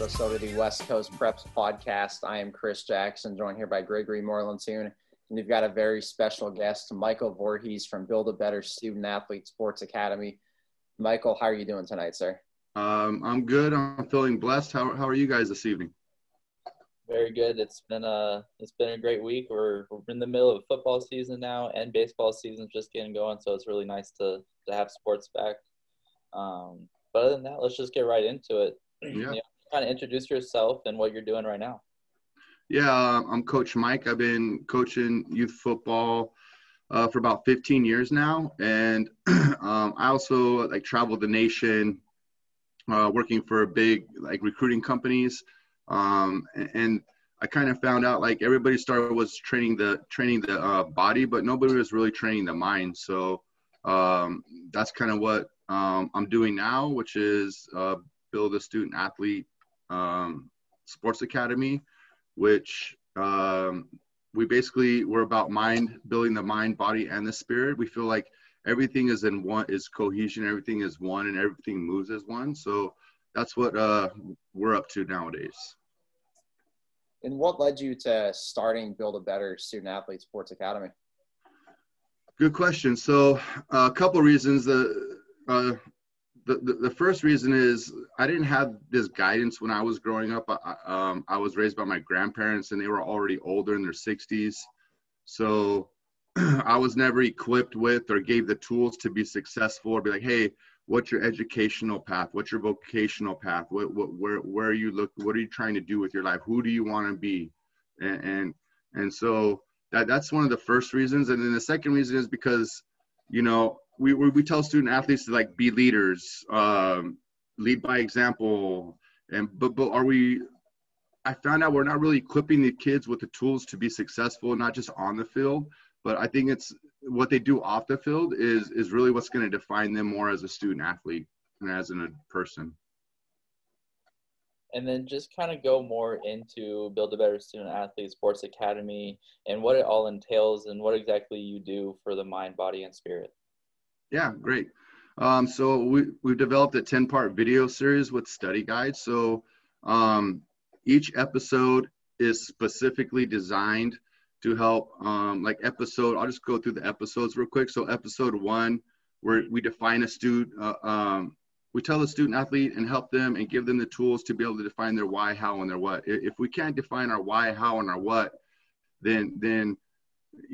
episode of the West Coast Preps podcast. I am Chris Jackson, joined here by Gregory Moreland-Soon, and we've got a very special guest, Michael Voorhees from Build a Better Student Athlete Sports Academy. Michael, how are you doing tonight, sir? Um, I'm good. I'm feeling blessed. How, how are you guys this evening? Very good. It's been a it's been a great week. We're we're in the middle of football season now, and baseball season's just getting going. So it's really nice to to have sports back. Um, but other than that, let's just get right into it. Yeah. You know, kind of introduce yourself and what you're doing right now. Yeah, uh, I'm Coach Mike. I've been coaching youth football uh, for about 15 years now, and um, I also like traveled the nation, uh, working for big like recruiting companies, um, and, and I kind of found out like everybody started was training the training the uh, body, but nobody was really training the mind. So um, that's kind of what um, I'm doing now, which is uh, build a student athlete um, sports academy, which um, we basically we're about mind building the mind, body, and the spirit. We feel like everything is in one is cohesion, everything is one, and everything moves as one. So that's what uh, we're up to nowadays. And what led you to starting Build a Better Student Athlete Sports Academy? Good question. So uh, a couple reasons. The, uh, the, the first reason is I didn't have this guidance when I was growing up. I, um, I was raised by my grandparents, and they were already older in their 60s. So I was never equipped with or gave the tools to be successful or be like, hey, what's your educational path? What's your vocational path? What, what where where are you look? What are you trying to do with your life? Who do you want to be? And, and and so that that's one of the first reasons. And then the second reason is because, you know, we we, tell student athletes to like be leaders, um, lead by example. And but but are we? I found out we're not really equipping the kids with the tools to be successful, not just on the field, but I think it's what they do off the field is is really what's going to define them more as a student athlete and as a person. And then just kind of go more into Build a Better Student Athlete Sports Academy and what it all entails and what exactly you do for the mind, body, and spirit. Yeah, great. Um, so we, we've developed a 10 part video series with study guides. So um, each episode is specifically designed to help um, like episode i'll just go through the episodes real quick so episode one where we define a student uh, um, we tell the student athlete and help them and give them the tools to be able to define their why how and their what if we can't define our why how and our what then then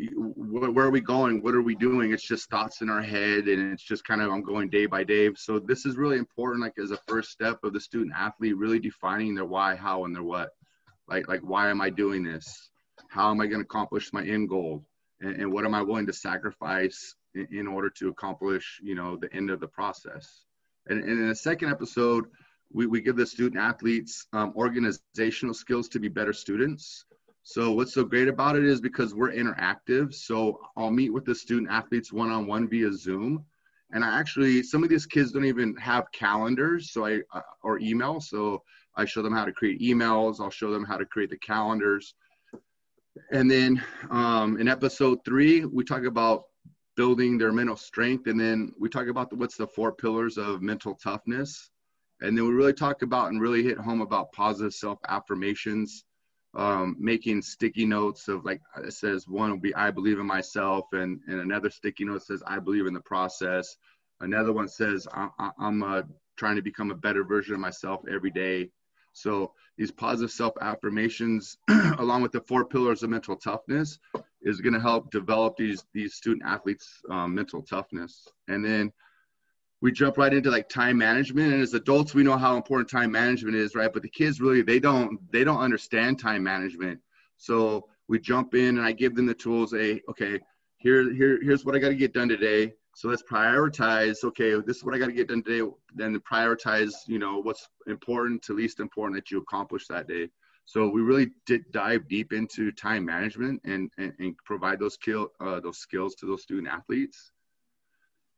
where are we going what are we doing it's just thoughts in our head and it's just kind of i'm going day by day so this is really important like as a first step of the student athlete really defining their why how and their what like like why am i doing this how am I going to accomplish my end goal? And, and what am I willing to sacrifice in, in, order to accomplish, you know, the end of the process? And, and in the second episode, we, we give the student athletes um, organizational skills to be better students. So what's so great about it is because we're interactive. So I'll meet with the student athletes one-on-one via Zoom. And I actually, some of these kids don't even have calendars, so I uh, or email. So I show them how to create emails. I'll show them how to create the calendars. And then um, in episode three, we talk about building their mental strength. And then we talk about the, what's the four pillars of mental toughness. And then we really talk about and really hit home about positive self affirmations, um, making sticky notes of like it says one will be I believe in myself, and, and another sticky note says I believe in the process. Another one says I, am uh, trying to become a better version of myself every day. So these positive self affirmations, along with the four pillars of mental toughness, is going to help develop these these student athletes' um, mental toughness. And then we jump right into like time management. And as adults, we know how important time management is, right? But the kids really they don't they don't understand time management. So we jump in and I give them the tools. A okay, here here here's what I got to get done today so let's prioritize okay this is what i got to get done today then prioritize you know what's important to least important that you accomplish that day so we really did dive deep into time management and and, and provide those skill uh, those skills to those student athletes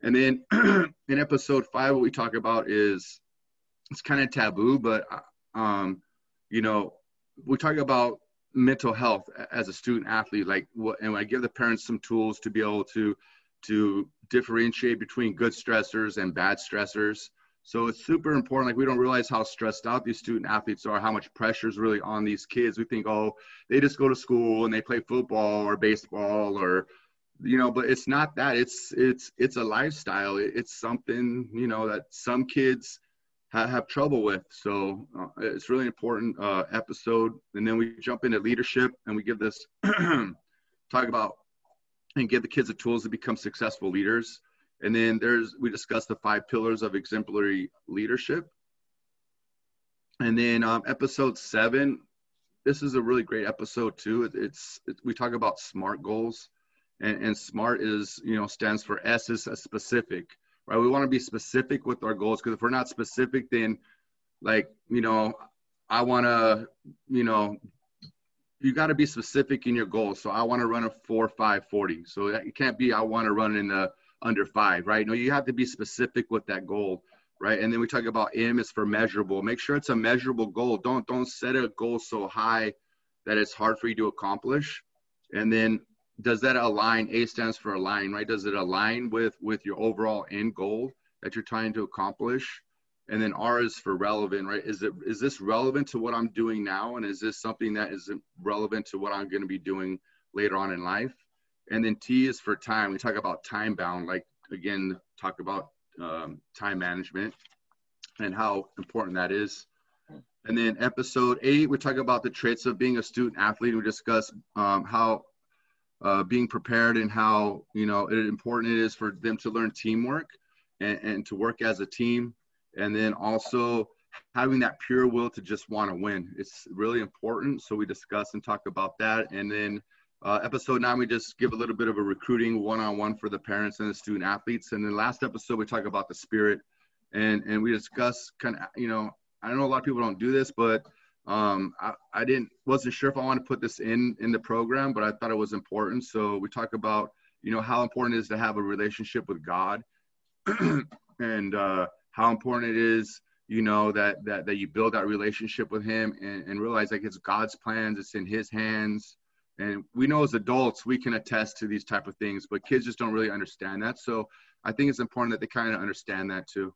and then in episode five what we talk about is it's kind of taboo but um you know we talk about mental health as a student athlete like what and i give the parents some tools to be able to to differentiate between good stressors and bad stressors. So it's super important. Like we don't realize how stressed out these student athletes are, how much pressure is really on these kids. We think, oh, they just go to school and they play football or baseball or, you know, but it's not that. It's it's it's a lifestyle. It's something you know that some kids have, have trouble with. So uh, it's really important uh, episode. And then we jump into leadership and we give this talk about and give the kids the tools to become successful leaders. And then there's we discuss the five pillars of exemplary leadership. And then um, episode seven, this is a really great episode too. It, it's it, we talk about SMART goals, and, and SMART is you know stands for S is specific, right? We want to be specific with our goals because if we're not specific, then like you know, I want to you know you got to be specific in your goals. So I want to run a four, five, 40. So it can't be, I want to run in the under five, right? No, you have to be specific with that goal, right? And then we talk about M is for measurable. Make sure it's a measurable goal. Don't, don't set a goal so high that it's hard for you to accomplish. And then does that align? A stands for align, right? Does it align with, with your overall end goal that you're trying to accomplish? and then R is for relevant, right? Is it is this relevant to what I'm doing now, and is this something that is relevant to what I'm going to be doing later on in life? And then T is for time. We talk about time bound, like again, talk about um, time management and how important that is. And then episode eight, we talk about the traits of being a student athlete. We discuss um, how uh, being prepared and how you know important it is for them to learn teamwork and, and to work as a team and then also having that pure will to just want to win. It's really important. So we discuss and talk about that. And then uh, episode nine, we just give a little bit of a recruiting one-on-one for the parents and the student athletes. And then last episode, we talk about the spirit and, and we discuss kind of, you know, I know a lot of people don't do this, but um, I, I didn't, wasn't sure if I want to put this in, in the program, but I thought it was important. So we talk about, you know, how important it is to have a relationship with God. And, uh, how important it is you know that that that you build that relationship with him and, and realize like it's god's plans it's in his hands. And we know as adults we can attest to these type of things but kids just don't really understand that. So i think it's important that they kind of understand that too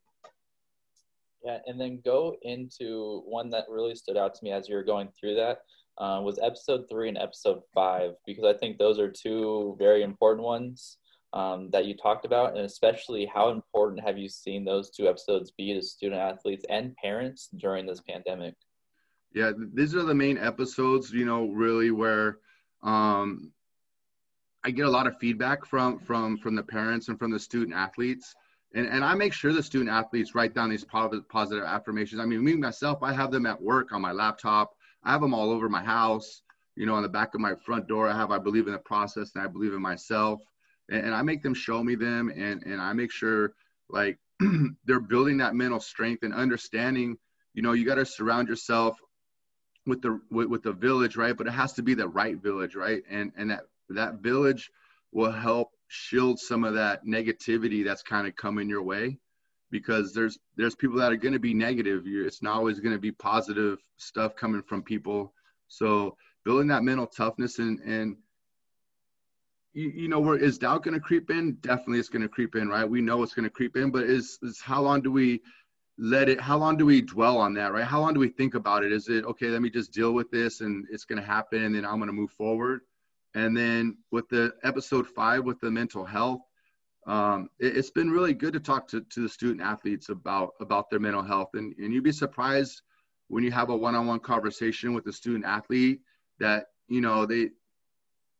yeah and then go into one that really stood out to me as you were going through that uh, was episode three and episode five because i think those are two very important ones um, that you talked about, and especially how important have you seen those two episodes be to student athletes and parents during this pandemic? Yeah, these are the main episodes, you know, really where um, I get a lot of feedback from from from the parents and from the student athletes. And, and I make sure the student athletes write down these positive, affirmations. I mean, me myself, I have them at work on my laptop. I have them all over my house. You know, on the back of my front door, I have I believe in the process and I believe in myself and, and I make them show me them, and and I make sure like they're building that mental strength and understanding. You know, you got to surround yourself with the with, with the village, right? But it has to be the right village, right? And and that that village will help shield some of that negativity that's kind of coming your way because there's there's people that are going to be negative it's not always going to be positive stuff coming from people so building that mental toughness and and you, you know, where is doubt going to creep in? Definitely, it's going to creep in, right? We know it's going to creep in, but is is how long do we let it? How long do we dwell on that, right? How long do we think about it? Is it okay? Let me just deal with this, and it's going to happen, and then I'm going to move forward. And then with the episode five with the mental health, um, it, has been really good to talk to, to the student athletes about about their mental health, and and you'd be surprised when you have a one-on-one conversation with a student athlete that you know they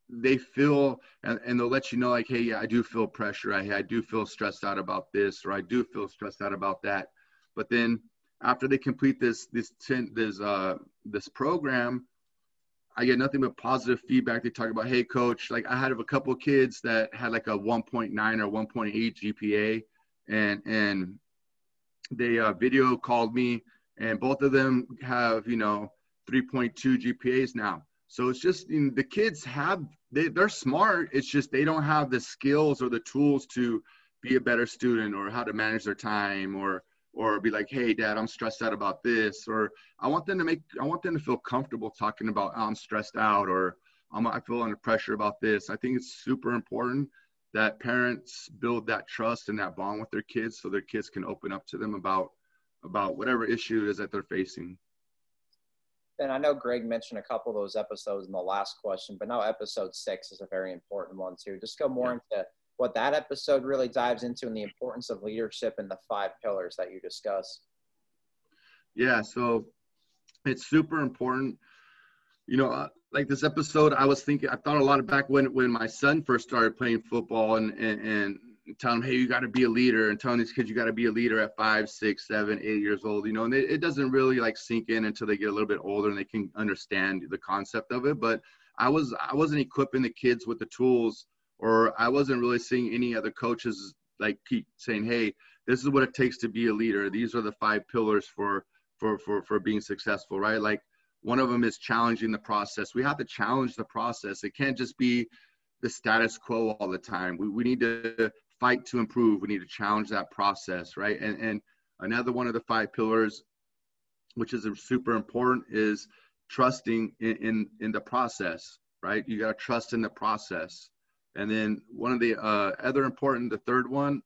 they feel and, and, they'll let you know like hey yeah i do feel pressure. I, I do feel stressed out about this or i do feel stressed out about that. But then after they complete this this ten, this uh this program i get nothing but positive feedback they talk about hey coach like i had a couple kids that had like a 1.9 or 1.8 gpa and and they uh, video called me and both of them have you know 3.2 gpas now so it's just you know, the kids have they, they're smart. It's just they don't have the skills or the tools to be a better student or how to manage their time or or be like, hey, dad, I'm stressed out about this. Or I want them to make I want them to feel comfortable talking about oh, I'm stressed out or I'm, I feel under pressure about this. I think it's super important that parents build that trust and that bond with their kids so their kids can open up to them about about whatever issue it is that they're facing. And I know Greg mentioned a couple of those episodes in the last question, but now episode six is a very important one too. Just go more yeah. into what that episode really dives into and the importance of leadership and the five pillars that you discuss. Yeah, so it's super important. You know, uh, like this episode, I was thinking, I thought a lot of back when when my son first started playing football and and, and telling him, hey, you got to be a leader, and telling these kids you got to be a leader at five, six, seven, eight years old. You know, and it, it doesn't really like sink in until they get a little bit older and they can understand the concept of it. But I was I wasn't equipping the kids with the tools, or I wasn't really seeing any other coaches like keep saying, hey, this is what it takes to be a leader. These are the five pillars for for for for being successful, right? Like one of them is challenging the process. We have to challenge the process. It can't just be the status quo all the time. We, we need to fight to improve. We need to challenge that process, right? And, and another one of the five pillars, which is super important, is trusting in, in, in the process, right? You got to trust in the process. And then one of the uh, other important, the third one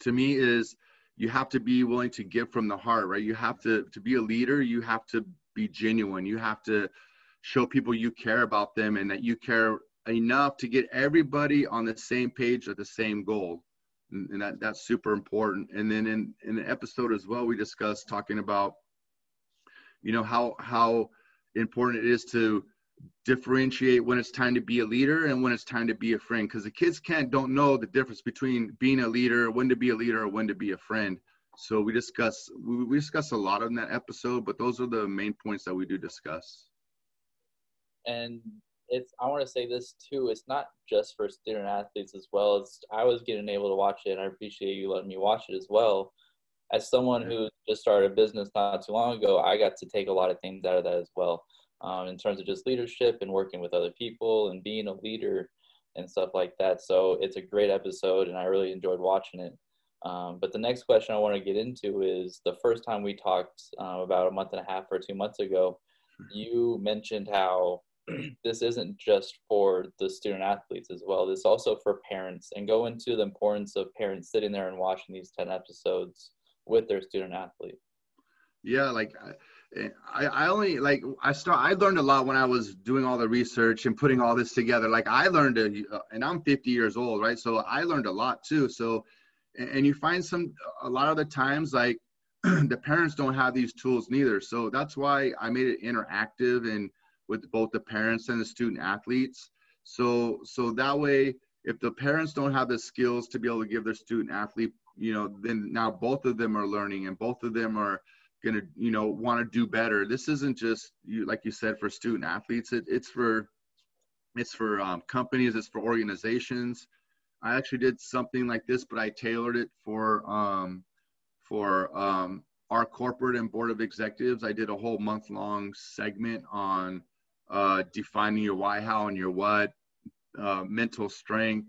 to me is you have to be willing to give from the heart, right? You have to, to be a leader, you have to be genuine. You have to show people you care about them and that you care enough to get everybody on the same page at the same goal. And, and that, that's super important. And then in, in the episode as well, we discussed talking about, you know, how, how important it is to differentiate when it's time to be a leader and when it's time to be a friend. Because the kids can't, don't know the difference between being a leader, when to be a leader or when to be a friend. So we discuss we, we discuss a lot in that episode, but those are the main points that we do discuss. And it's I want to say this too. It's not just for student athletes as well. as I was getting able to watch it, and I appreciate you letting me watch it as well. As someone who just started a business not too long ago, I got to take a lot of things out of that as well, um, in terms of just leadership and working with other people and being a leader and stuff like that. So it's a great episode, and I really enjoyed watching it. Um, but the next question I want to get into is the first time we talked uh, about a month and a half or two months ago, you mentioned how this isn't just for the student athletes as well. This also for parents and go into the importance of parents sitting there and watching these 10 episodes with their student athlete. Yeah, like I, I only like I start I learned a lot when I was doing all the research and putting all this together. Like I learned a, uh, and I'm 50 years old, right? So I learned a lot too. So and you find some a lot of the times like the parents don't have these tools neither so that's why i made it interactive and with both the parents and the student athletes so so that way if the parents don't have the skills to be able to give their student athlete you know then now both of them are learning and both of them are going to you know want to do better. This isn't just you like you said for student athletes. It, it's for it's for um, companies it's for organizations. I actually did something like this, but I tailored it for um, for um, our corporate and board of executives. I did a whole month long segment on uh, defining your why, how, and your what, uh, mental strength,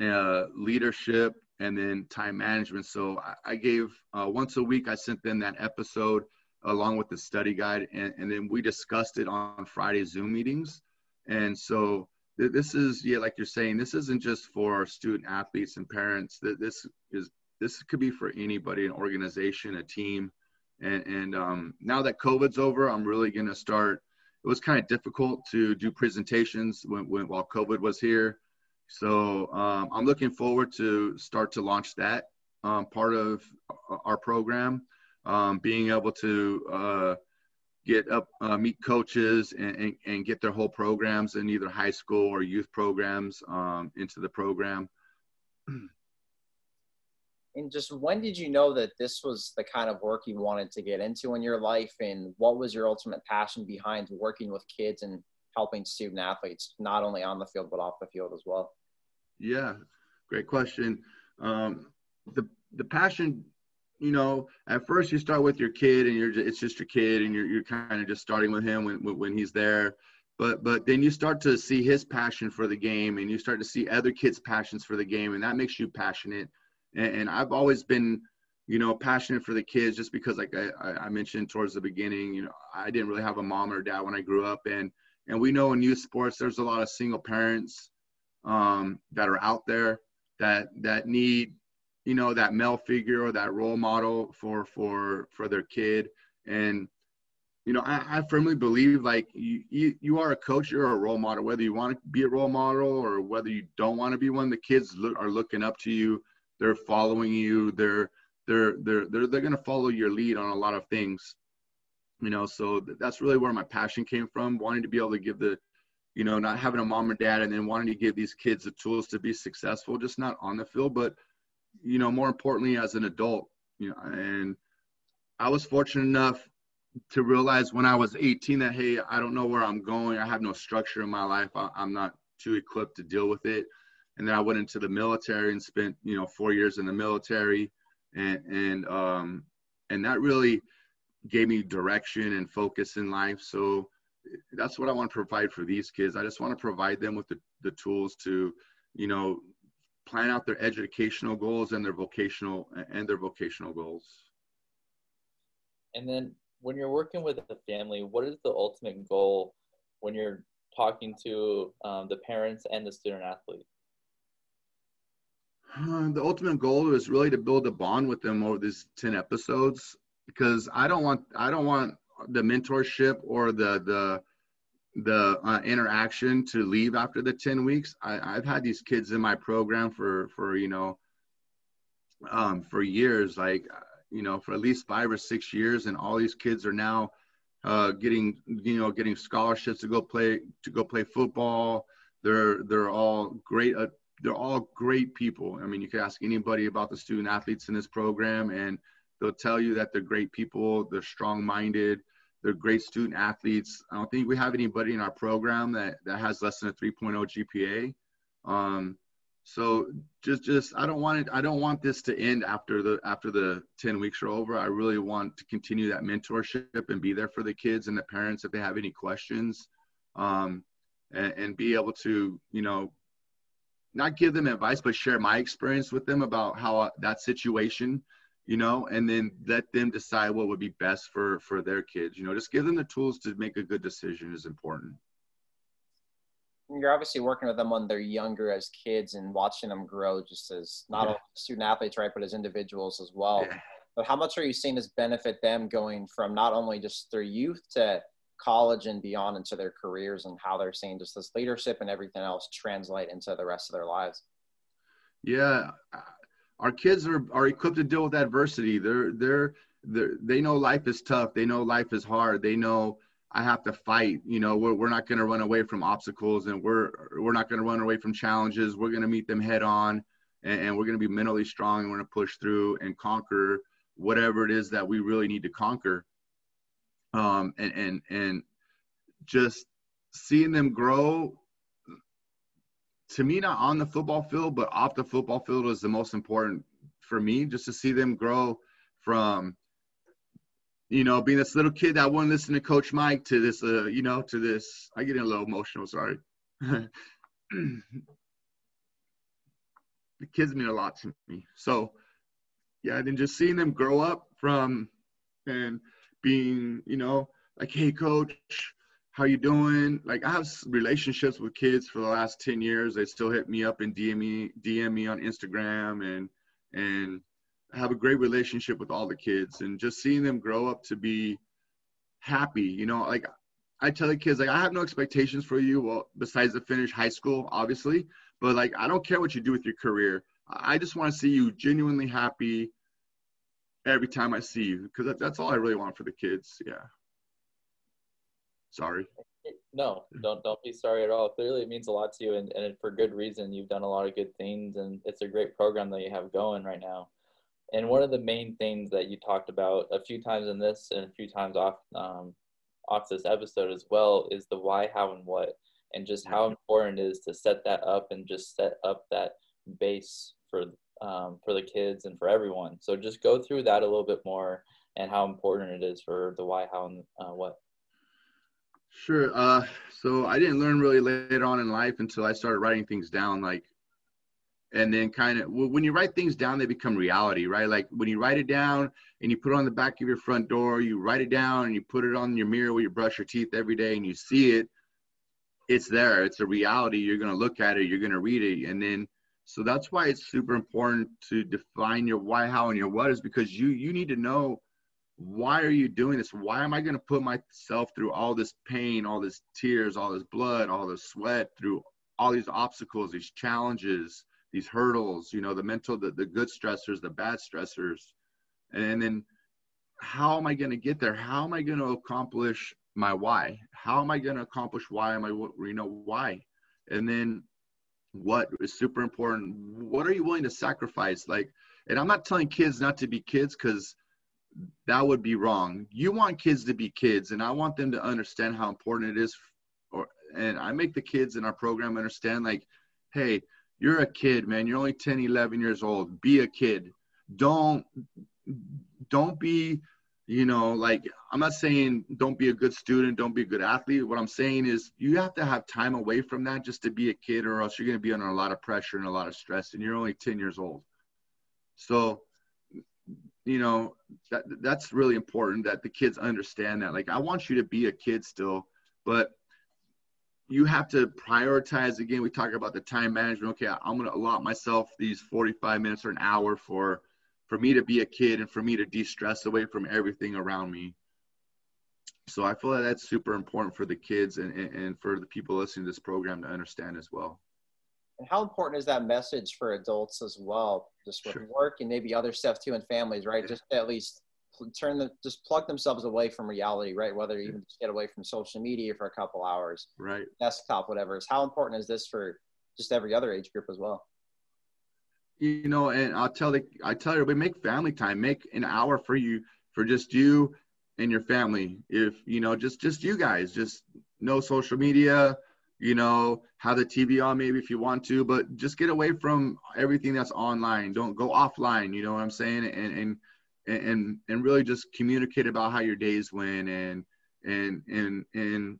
uh, leadership, and then time management. So I, I gave uh, once a week. I sent them that episode along with the study guide, and, and then we discussed it on Friday Zoom meetings. And so this is yeah like you're saying this isn't just for student athletes and parents that this is this could be for anybody an organization a team and and um, now that covid's over i'm really going to start it was kind of difficult to do presentations when, when while covid was here so um, i'm looking forward to start to launch that um, part of our program um, being able to uh, get up, uh, meet coaches, and, and, and, get their whole programs in either high school or youth programs um, into the program. And just when did you know that this was the kind of work you wanted to get into in your life? And what was your ultimate passion behind working with kids and helping student athletes, not only on the field, but off the field as well? Yeah, great question. Um, the, the passion you know, at first you start with your kid and you're just, it's just your kid and you're, you're kind of just starting with him when, when he's there. But, but then you start to see his passion for the game and you start to see other kids' passions for the game and that makes you passionate. And, and I've always been, you know, passionate for the kids just because like I, I mentioned towards the beginning, you know, I didn't really have a mom or dad when I grew up and, and we know in youth sports, there's a lot of single parents um, that are out there that, that need you know that male figure or that role model for for for their kid. And you know i, I firmly believe like you, you you are a coach you're a role model. Whether you want to be a role model or whether you don't want to be one the kids are looking up to you. They're following you. They're they're they're they're, they're going to follow your lead on a lot of things. You know so that's really where my passion came from wanting to be able to give the you know not having a mom or dad and then wanting to give these kids the tools to be successful just not on the field. But you know more importantly as an adult you know and i was fortunate enough to realize when i was 18 that hey i don't know where i'm going. I have no structure in my life. I, i'm not too equipped to deal with it. And then i went into the military and spent you know four years in the military. And and um and that really gave me direction and focus in life. So that's what I want to provide for these kids. I just want to provide them with the, the tools to, you know, plan out their educational goals and their vocational and their vocational goals. And then when you're working with a family, what is the ultimate goal when you're talking to um, the parents and the student athlete? Uh, the ultimate goal is really to build a bond with them over these 10 episodes because I don't want I don't want the mentorship or the the the uh, interaction to leave after the 10 weeks I, i've had these kids in my program for for you know um, for years like you know for at least five or six years and all these kids are now uh, getting you know getting scholarships to go play to go play football. They're they're all great uh, they're all great people. I mean you could ask anybody about the student athletes in this program and They'll tell you that they're great people, they're strong minded, they're great student athletes. I don't think we have anybody in our program that, that has less than a 3.0 GPA. Um, so just just I don't want it I don't want this to end after the after the 10 weeks are over. I really want to continue that mentorship and be there for the kids and the parents if they have any questions. Um, and, and be able to, you know, not give them advice, but share my experience with them about how that situation you know, and then let them decide what would be best for for their kids. You know, just give them the tools to make a good decision is important. You're obviously working with them when they're younger as kids and watching them grow, just as not yeah. only student athletes, right, but as individuals as well. Yeah. But how much are you seeing this benefit them going from not only just their youth to college and beyond into their careers and how they're seeing just this leadership and everything else translate into the rest of their lives? Yeah, our kids are are equipped to deal with adversity. They're they're they're they know life is tough. They know life is hard. They know I have to fight. You know, we're we're not going to run away from obstacles, and we're we're not going to run away from challenges. We're going to meet them head on, and, and we're going to be mentally strong. And we're going to push through and conquer whatever it is that we really need to conquer. Um, and and and just seeing them grow to me, not on the football field, but off the football field is the most important for me, just to see them grow from, you know, being this little kid that wouldn't listen to Coach Mike to this, uh, you know, to this. I get a little emotional. Sorry. the kids mean a lot to me. So, yeah, and just seeing them grow up from and being, you know, like, hey, coach, how you doing? Like I have relationships with kids for the last 10 years. They still hit me up and DM me, DM me on Instagram and, and have a great relationship with all the kids and just seeing them grow up to be happy, you know, like I tell the kids, like, I have no expectations for you. Well, besides the finish high school, obviously, but like, I don't care what you do with your career. I just want to see you genuinely happy every time I see you. Cause that's all I really want for the kids. Yeah. Sorry. No, don't don't be sorry at all. Clearly, it means a lot to you, and, and for good reason. You've done a lot of good things, and it's a great program that you have going right now. And one of the main things that you talked about a few times in this, and a few times off um, off this episode as well, is the why, how, and what, and just how important it is to set that up and just set up that base for um, for the kids and for everyone. So just go through that a little bit more and how important it is for the why, how, and uh, what. Sure. Uh, so I didn't learn really later on in life until I started writing things down. Like, and then kind of when you write things down, they become reality, right? Like when you write it down and you put it on the back of your front door, you write it down and you put it on your mirror where you brush your teeth every day and you see it. It's there. It's a reality. You're to look at it. You're to read it. And then So that's why it's super important to define your why, how, and your what is because you you need to know why are you doing this? Why am I going to put myself through all this pain, all this tears, all this blood, all this sweat, through all these obstacles, these challenges, these hurdles, you know, the mental, the, the good stressors, the bad stressors. And then how am I going to get there? How am I going to accomplish my why? How am I going to accomplish why am I, you know, why? And then what is super important? What are you willing to sacrifice? Like, and I'm not telling kids not to be kids because that would be wrong. You want kids to be kids, and I want them to understand how important it is. Or, and I make the kids in our program understand, like, hey, you're a kid, man. You're only 10, 11 years old. Be a kid. Don't, don't be, you know, like, I'm not saying don't be a good student, don't be a good athlete. What I'm saying is you have to have time away from that just to be a kid, or else you're going to be under a lot of pressure and a lot of stress, and you're only 10 years old. So, you know that that's really important that the kids understand that. Like i want you to be a kid still but you have to prioritize again. We talk about the time management. Okay i'm going to allot myself these 45 minutes or an hour for for me to be a kid and for me to de-stress away from everything around me. So i feel like that's super important for the kids and, and, and for the people listening to this program to understand as well and how important is that message for adults as well, just with sure. work and maybe other stuff too in families, right? Just at least turn the just plug themselves away from reality, right? Whether you even just get away from social media for a couple hours, right? Desktop, whatever. Is how important is this for just every other age group as well? You know, and I'll tell the I tell everybody make family time, make an hour for you for just you and your family. If you know, just just you guys, just no social media you know, have the TV on maybe if you want to, but just get away from everything that's online. Don't go offline. You know what I'm saying? And and and and really just communicate about how your days went and and and and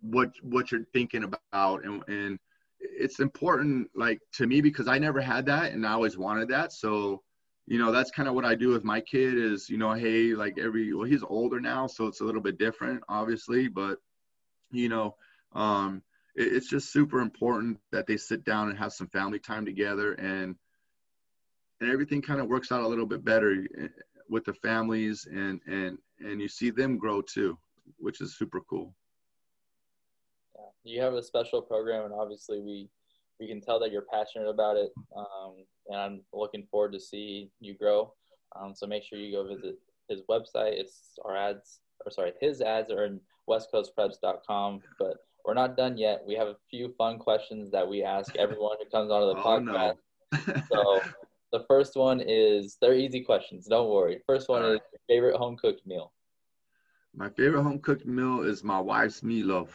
what what you're thinking about and and it's important like to me because I never had that and I always wanted that. So you know that's kind of what I do with my kid is you know hey like every well he's older now so it's a little bit different obviously but you know um, it, it's just super important that they sit down and have some family time together and and everything kind of works out a little bit better eh, with the families and and and you see them grow too which is super cool. You have a special program and obviously we we can tell that you're passionate about it um, and i'm looking forward to see you grow. Um, so make sure you go visit his website. It's our ads or sorry his ads are in westcoastpreps.com but we're not done yet. We have a few fun questions that we ask everyone who comes onto the oh, podcast. No. so the first one is they're easy questions. Don't worry. First one is favorite home cooked meal. My favorite home cooked meal is my wife's meatloaf.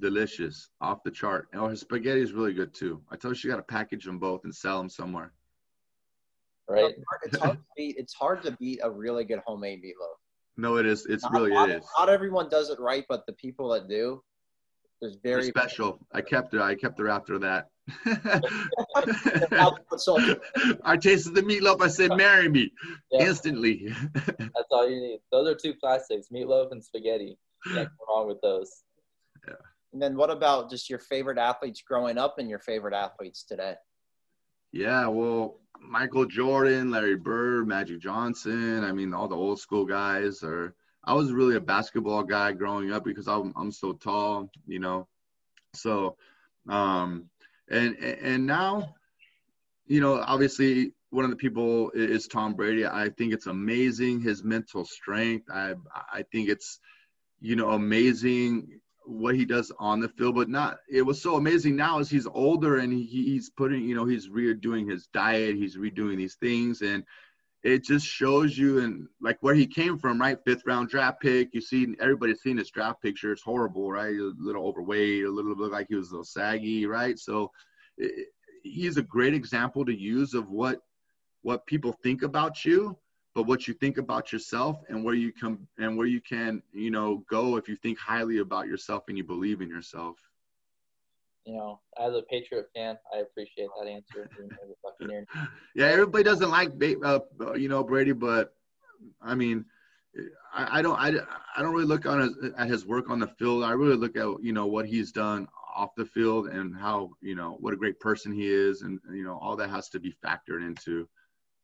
Delicious, off the chart. And her spaghetti is really good too. I told her she got to package them both and sell them somewhere. Right. It's hard, to beat. It's hard to beat a really good homemade meatloaf. No, it is. It's not, really not, it is. Not everyone does it right, but the people that do, there's very special. I kept it. I kept her after that. I tasted the meatloaf. I said, "Marry me yeah. instantly." That's all you need. Those are two classics: meatloaf and spaghetti. Nothing wrong with those. Yeah. And then, what about just your favorite athletes growing up and your favorite athletes today? Yeah, well, Michael Jordan, Larry Bird, Magic Johnson. I mean, all the old school guys are I was really a basketball guy growing up because I'm I'm so tall, you know. So, um, and and now, you know, obviously one of the people is Tom Brady. I think it's amazing his mental strength. I I think it's, you know, amazing what he does on the field, but not. It was so amazing now as he's older and he, he's putting, you know, he's redoing his diet, he's redoing these things, and it just shows you and like where he came from, right? Fifth round draft pick. You see, everybody's seen his draft picture. It's horrible, right? A little overweight, a little bit like he was a little saggy, right? So it, he's a great example to use of what what people think about you, but what you think about yourself and where you come and where you can, you know, go if you think highly about yourself and you believe in yourself you know, as a Patriot fan, I appreciate that answer. yeah, everybody doesn't like, uh, you know, Brady, but I mean, I, I, don't, I, I don't really look on his, at his work on the field. I really look at, you know, what he's done off the field and how you know what a great person he is and you know all that has to be factored into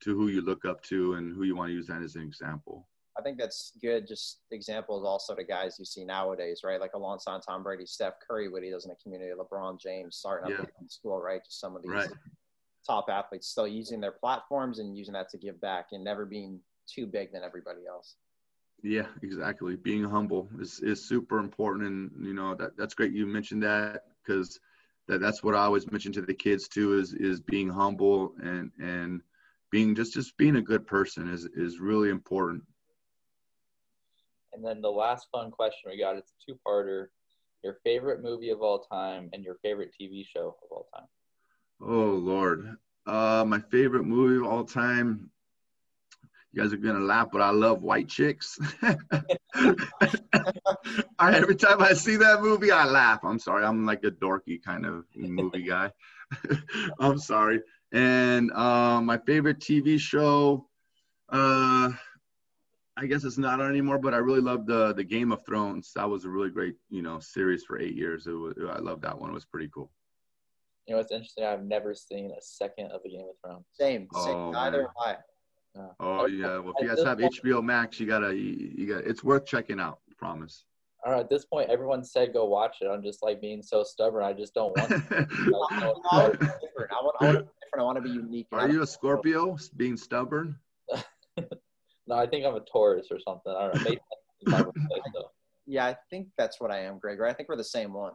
to who you look up to and who you want to use that as an example I think that's good. Just examples also to guys you see nowadays, right? Like alongside Tom Brady, Steph Curry, what he does in the community, LeBron James starting up in school, right? Just some of these right. top athletes still using their platforms and using that to give back and never being too big than everybody else. Yeah, exactly. Being humble is, is super important. And, you know, that, that's great. You mentioned that because that, that's what I always mention to the kids too, is, is being humble and, and being just, just being a good person is, is really important. And then the last fun question we got, it's a two-parter. Your favorite movie of all time and your favorite TV show of all time. Oh Lord. Uh, my favorite movie of all time. You guys are gonna laugh, but I love White Chicks. I, every time I see that movie, I laugh. I'm sorry, I'm like a dorky kind of movie guy. I'm sorry. And uh, my favorite TV show, uh, I guess it's not on anymore, but I really loved the the Game of Thrones. That was a really great, you know, series for eight years. It was, I love that one. It was pretty cool. You know, it's interesting. I've never seen a second of the Game of Thrones. Same, oh, same. Oh, Neither am I. Oh yeah. Well, if you guys have HBO Max, you gotta, you, you got. It's worth checking out. I promise. All right. At this point, everyone said go watch it. I'm just like being so stubborn. I just don't want. To. I, want, different. I want, I want different. I want to be unique. Are you a Scorpio? Being stubborn? No, I think I'm a Taurus or something. I don't know. yeah, I think that's what I am, Gregor. I think we're the same one.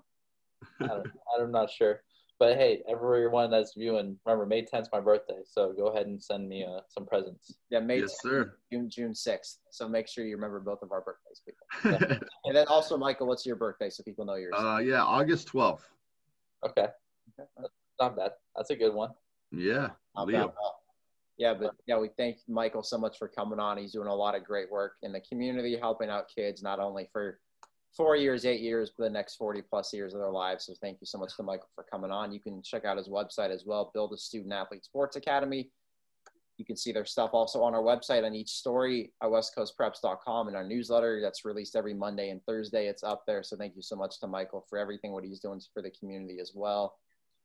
I am not sure. But hey, everyone that's viewing, remember May 10th is my birthday, so go ahead and send me uh, some presents. Yeah, May yes, 10th, sir. June June 6th. So make sure you remember both of our birthdays, people. Yeah. and then also, Michael, what's your birthday so people know yours? Uh, yeah, August 12th. Okay, okay. not bad. That's a good one. Yeah, not Leo. Yeah, but yeah, we thank Michael so much for coming on. He's doing a lot of great work in the community, helping out kids, not only for four years, eight years, but the next 40 plus years of their lives. So thank you so much to Michael for coming on. You can check out his website as well, Build a Student Athlete Sports Academy. You can see their stuff also on our website on each story at westcoastpreps.com and our newsletter that's released every Monday and Thursday. It's up there. So thank you so much to Michael for everything, what he's doing for the community as well.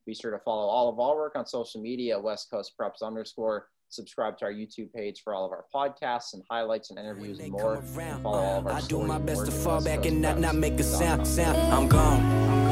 Be sure to follow all of our work on social media, West Coast Preps underscore subscribe to our YouTube page for all of our podcasts and highlights and interviews and more. And follow all of our I do my best to fall back and not, not make a sound. sound. I'm gone.